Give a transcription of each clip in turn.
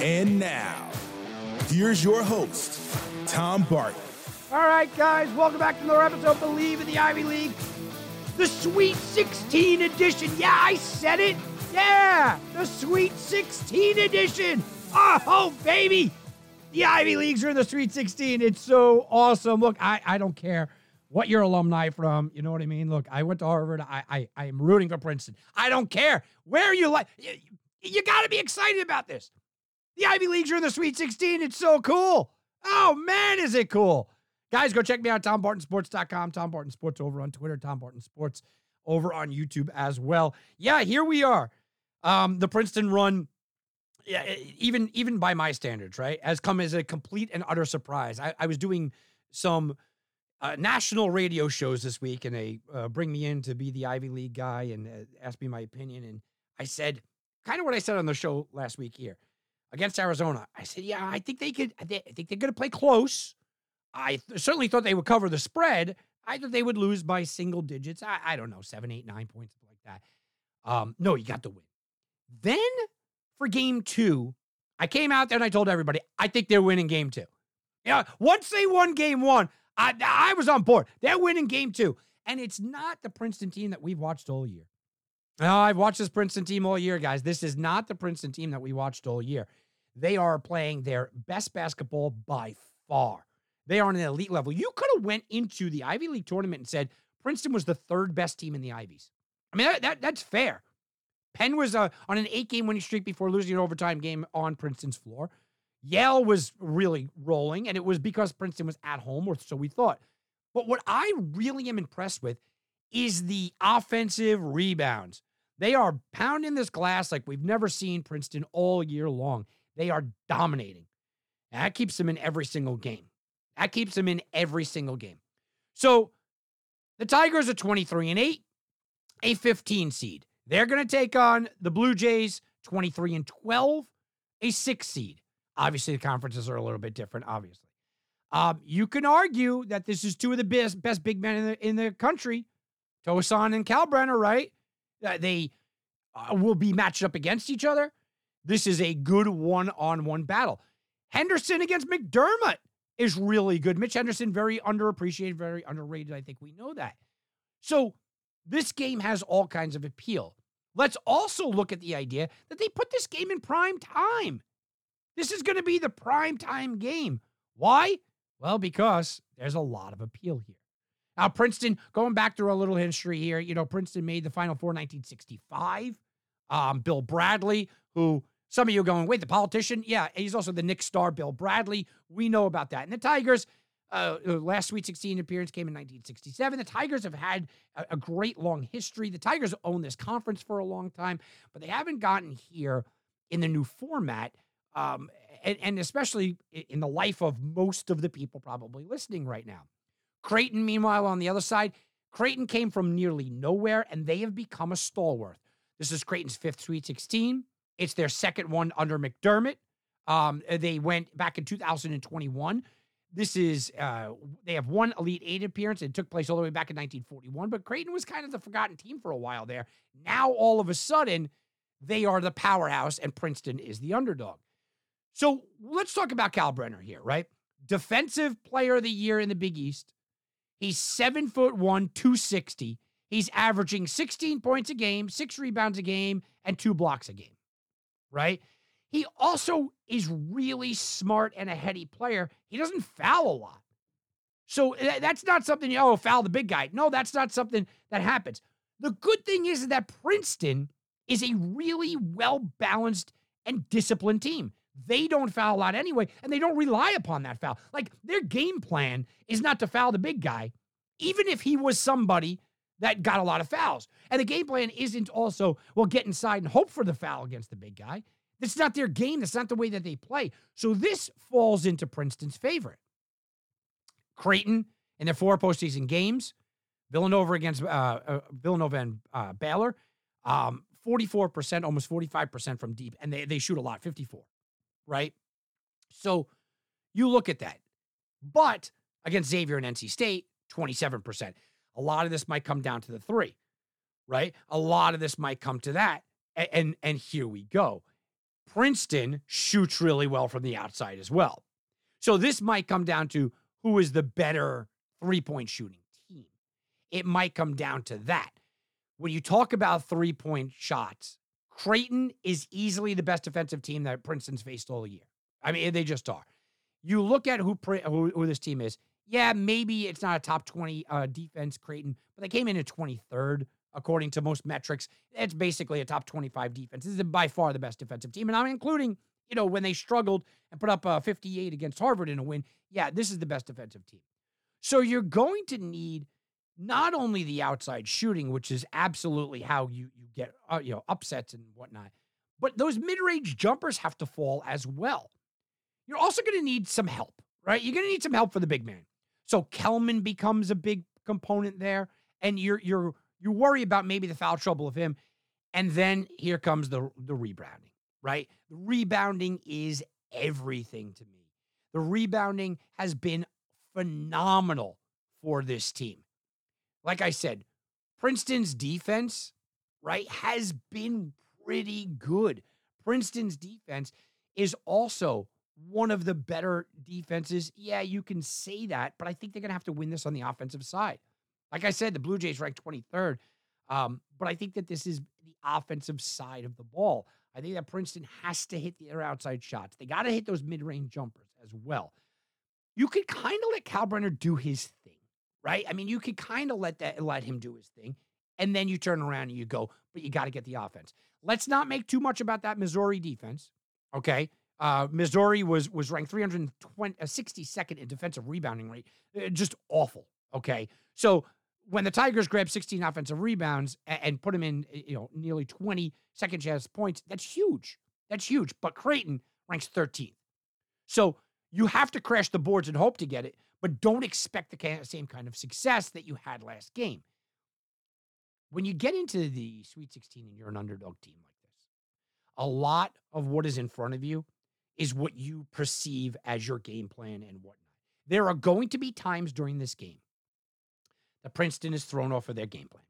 And now, here's your host, Tom Barton. All right, guys, welcome back to another episode of Bleav in the Ivy League, the Sweet 16 edition. Yeah, I said it. Yeah, the Sweet 16 edition. Oh, baby. The Ivy Leagues are in the Sweet 16. It's so awesome. Look, I, I don't care what your alumni from. You know what I mean? Look, I went to Harvard. I I, I am rooting for Princeton. I don't care where you like. You, you got to be excited about this. The Ivy Leagues are in the Sweet 16. It's so cool. Oh man, is it cool! Guys, go check me out, TomBartonSports.com, Tom Barton Sports over on Twitter, Tom Barton Sports over on YouTube as well. Yeah, here we are. Um, the Princeton run yeah, even even by my standards, right, has come as a complete and utter surprise. I, I was doing some uh, national radio shows this week, and they uh, bring me in to be the Ivy League guy and uh, ask me my opinion. And I said kind of what I said on the show last week here against Arizona. I said, yeah, I think they could. I think they're going to play close. I th- certainly thought they would cover the spread. I thought they would lose by single digits. I, I don't know, seven, eight, nine points, like that. Um, no, you got to win. Then for game two, I came out there and I told everybody, I think they're winning game two. Yeah, once they won game one, I, I was on board. They're winning game two. And it's not the Princeton team that we've watched all year. Now, I've watched this Princeton team all year, guys. This is not the Princeton team that we watched all year. They are playing their best basketball by far. They are on an elite level. You could have went into the Ivy League tournament and said Princeton was the third best team in the Ivies. I mean, that, that that's fair. Penn was uh, on an eight game winning streak before losing an overtime game on Princeton's floor. Yale was really rolling, and it was because Princeton was at home, or so we thought. But what I really am impressed with is the offensive rebounds. They are pounding this glass like we've never seen Princeton all year long. They are dominating. That keeps them in every single game. That keeps them in every single game. So the Tigers are 23 and 8, a 15 seed. They're going to take on the Blue Jays, 23 and 12, a six seed. Obviously, the conferences are a little bit different, obviously. Um, you can argue that this is two of the best, best big men in the, in the country, Tosan and Kalkbrenner, right? Uh, they uh, will be matched up against each other. This is a good one on one battle. Henderson against McDermott is really good. Mitch Henderson, very underappreciated, very underrated. I think we know that. So this game has all kinds of appeal. Let's also look at the idea that they put this game in prime time. This is going to be the prime time game. Why? Well, because there's a lot of appeal here. Now, Princeton, going back through a little history here, you know, Princeton made the Final Four 1965. Um, Bill Bradley, who some of you going, wait, the politician? Yeah, he's also the Knicks star, Bill Bradley. We know about that. And the Tigers, uh, uh, last Sweet 16 appearance came in 1967. The Tigers have had a, a, great long history. The Tigers own this conference for a long time, but they haven't gotten here in the new format. Um, and, and especially in the life of most of the people probably listening right now. Creighton, meanwhile, on the other side, Creighton came from nearly nowhere and they have become a stalwart. This is Creighton's fifth Sweet 16. It's their second one under McDermott. Um, they went back in 2021 this is uh, they have one Elite Eight appearance. It took place all the way back in 1941, but Creighton was kind of the forgotten team for a while there. Now all of a sudden, they are the powerhouse, and Princeton is the underdog. So let's talk about Kalkbrenner here, right? Defensive Player of the Year in the Big East. He's seven foot one, 260. He's averaging 16 points a game, six rebounds a game, and two blocks a game, right? He also is really smart and a heady player. He doesn't foul a lot. So eh, that's not something, oh, foul the big guy. No, that's not something that happens. The good thing is that Princeton is a really well balanced and disciplined team. They don't foul a lot anyway, and they don't rely upon that foul. Like their game plan is not to foul the big guy, even if he was somebody that got a lot of fouls. And the game plan isn't also, well, get inside and hope for the foul against the big guy. That's not their game. That's not the way that they play. So this falls into Princeton's favor. Creighton in their four postseason games, Villanova against uh, uh, Villanova and uh, Baylor, um, 44%, almost 45% from deep, and they, they shoot a lot, 54, right? So you look at that. But against Xavier and NC State, 27%. A lot of this might come down to the three, right? A lot of this might come to that. And, and, and here we go. Princeton shoots really well from the outside as well. So this might come down to who is the better three point shooting team. It might come down to that. When you talk about three point shots, Creighton is easily the best defensive team that Princeton's faced all year. I mean, they just are. You look at who who, who this team is. Yeah, maybe it's not a top 20 uh, defense, Creighton, but they came in at 23rd according to most metrics. It's basically a top 25 defense. This is by far the best defensive team. And I'm including, you know, when they struggled and put up a 58 against Harvard in a win. Yeah, this is the best defensive team. So you're going to need not only the outside shooting, which is absolutely how you you get uh, you know upsets and whatnot, but those mid-range jumpers have to fall as well. You're also going to need some help, right? You're going to need some help for the big man. So Kellman becomes a big component there, and you're you're you worry about maybe the foul trouble of him, and then here comes the the rebounding, right? The rebounding is everything to me. The rebounding has been phenomenal for this team. Like I said, Princeton's defense, right, has been pretty good. Princeton's defense is also one of the better defenses. Yeah, you can say that, but I think they're going to have to win this on the offensive side. Like I said, the Blue Jays ranked 23rd, um, but I think that this is the offensive side of the ball. I think that Princeton has to hit their outside shots. They got to hit those mid range jumpers as well. You could kind of let Kalkbrenner do his thing, right? I mean, you could kind of let that let him do his thing, and then you turn around and you go, but you got to get the offense. Let's not make too much about that Missouri defense, okay? Uh, Missouri was was ranked 362nd uh, in defensive rebounding rate, uh, just awful. Okay, so when the Tigers grab 16 offensive rebounds and, and put them in, you know, nearly 20 second chance points, that's huge. That's huge. But Creighton ranks 13th, so you have to crash the boards and hope to get it, but don't expect the same kind of success that you had last game. When you get into the Sweet 16 and you're an underdog team like this, a lot of what is in front of you is what you perceive as your game plan and whatnot. There are going to be times during this game that Princeton is thrown off of their game plan.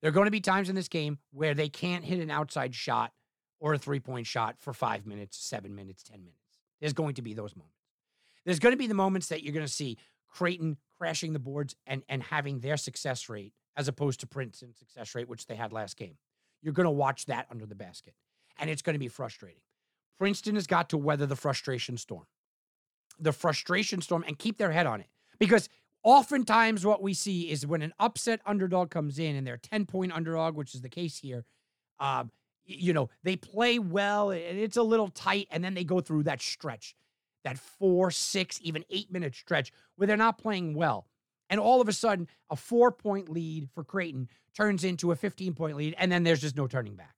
There are going to be times in this game where they can't hit an outside shot or a three point shot for five minutes, seven minutes, 10 minutes. There's going to be those moments. There's going to be the moments that you're going to see Creighton crashing the boards and, and having their success rate as opposed to Princeton's success rate, which they had last game. You're going to watch that under the basket, and it's going to be frustrating. Princeton has got to weather the frustration storm, the frustration storm, and keep their head on it. Because oftentimes, what we see is when an upset underdog comes in and they're 10 point underdog, which is the case here, um, you know, they play well and it's a little tight, and then they go through that stretch, that four, six, even eight minute stretch where they're not playing well. And all of a sudden, a four point lead for Creighton turns into a 15 point lead, and then there's just no turning back.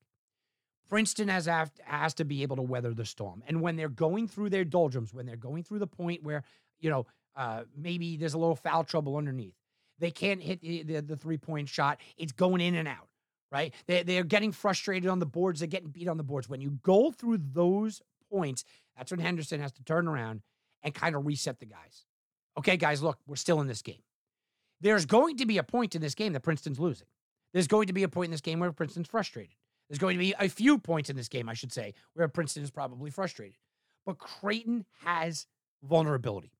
Princeton has has to be able to weather the storm. And when they're going through their doldrums, when they're going through the point where you know uh, maybe there's a little foul trouble underneath, they can't hit the, the, the three point shot. It's going in and out, right? They they're getting frustrated on the boards. They're getting beat on the boards. When you go through those points, that's when Henderson has to turn around and kind of reset the guys. Okay, guys, look, we're still in this game. There's going to be a point in this game that Princeton's losing. There's going to be a point in this game where Princeton's frustrated. There's going to be a few points in this game, I should say, where Princeton is probably frustrated. But Creighton has vulnerability.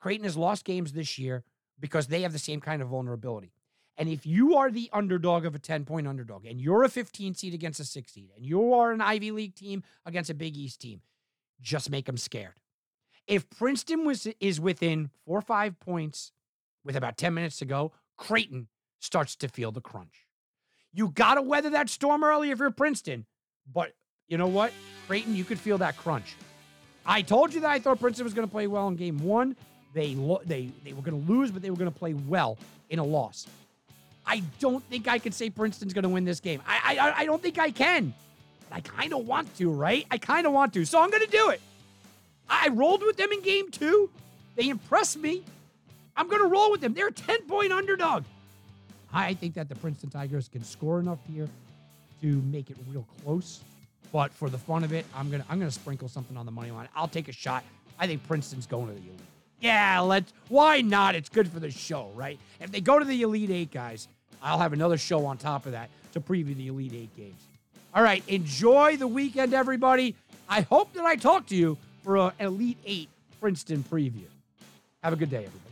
Creighton has lost games this year because they have the same kind of vulnerability. And if you are the underdog of a 10 point underdog and you're a 15 seed against a six seed and you are an Ivy League team against a Big East team, just make them scared. If Princeton was is within four or five points with about 10 minutes to go, Creighton starts to feel the crunch. You got to weather that storm early if you're Princeton. But you know what? Creighton, you could feel that crunch. I told you that I thought Princeton was going to play well in game one. They, lo- they, they were going to lose, but they were going to play well in a loss. I don't think I can say Princeton's going to win this game. I, I, I don't think I can. I kind of want to, right? I kind of want to. So I'm going to do it. I rolled with them in game two. They impressed me. I'm going to roll with them. They're a 10 point underdog. I think that the Princeton Tigers can score enough here to make it real close. But for the fun of it, I'm gonna I'm gonna sprinkle something on the money line. I'll take a shot. I think Princeton's going to the elite. Yeah, let's. Why not? It's good for the show, right? If they go to the elite eight, guys, I'll have another show on top of that to preview the elite eight games. All right, enjoy the weekend, everybody. I hope that I talk to you for an elite eight Princeton preview. Have a good day, everybody.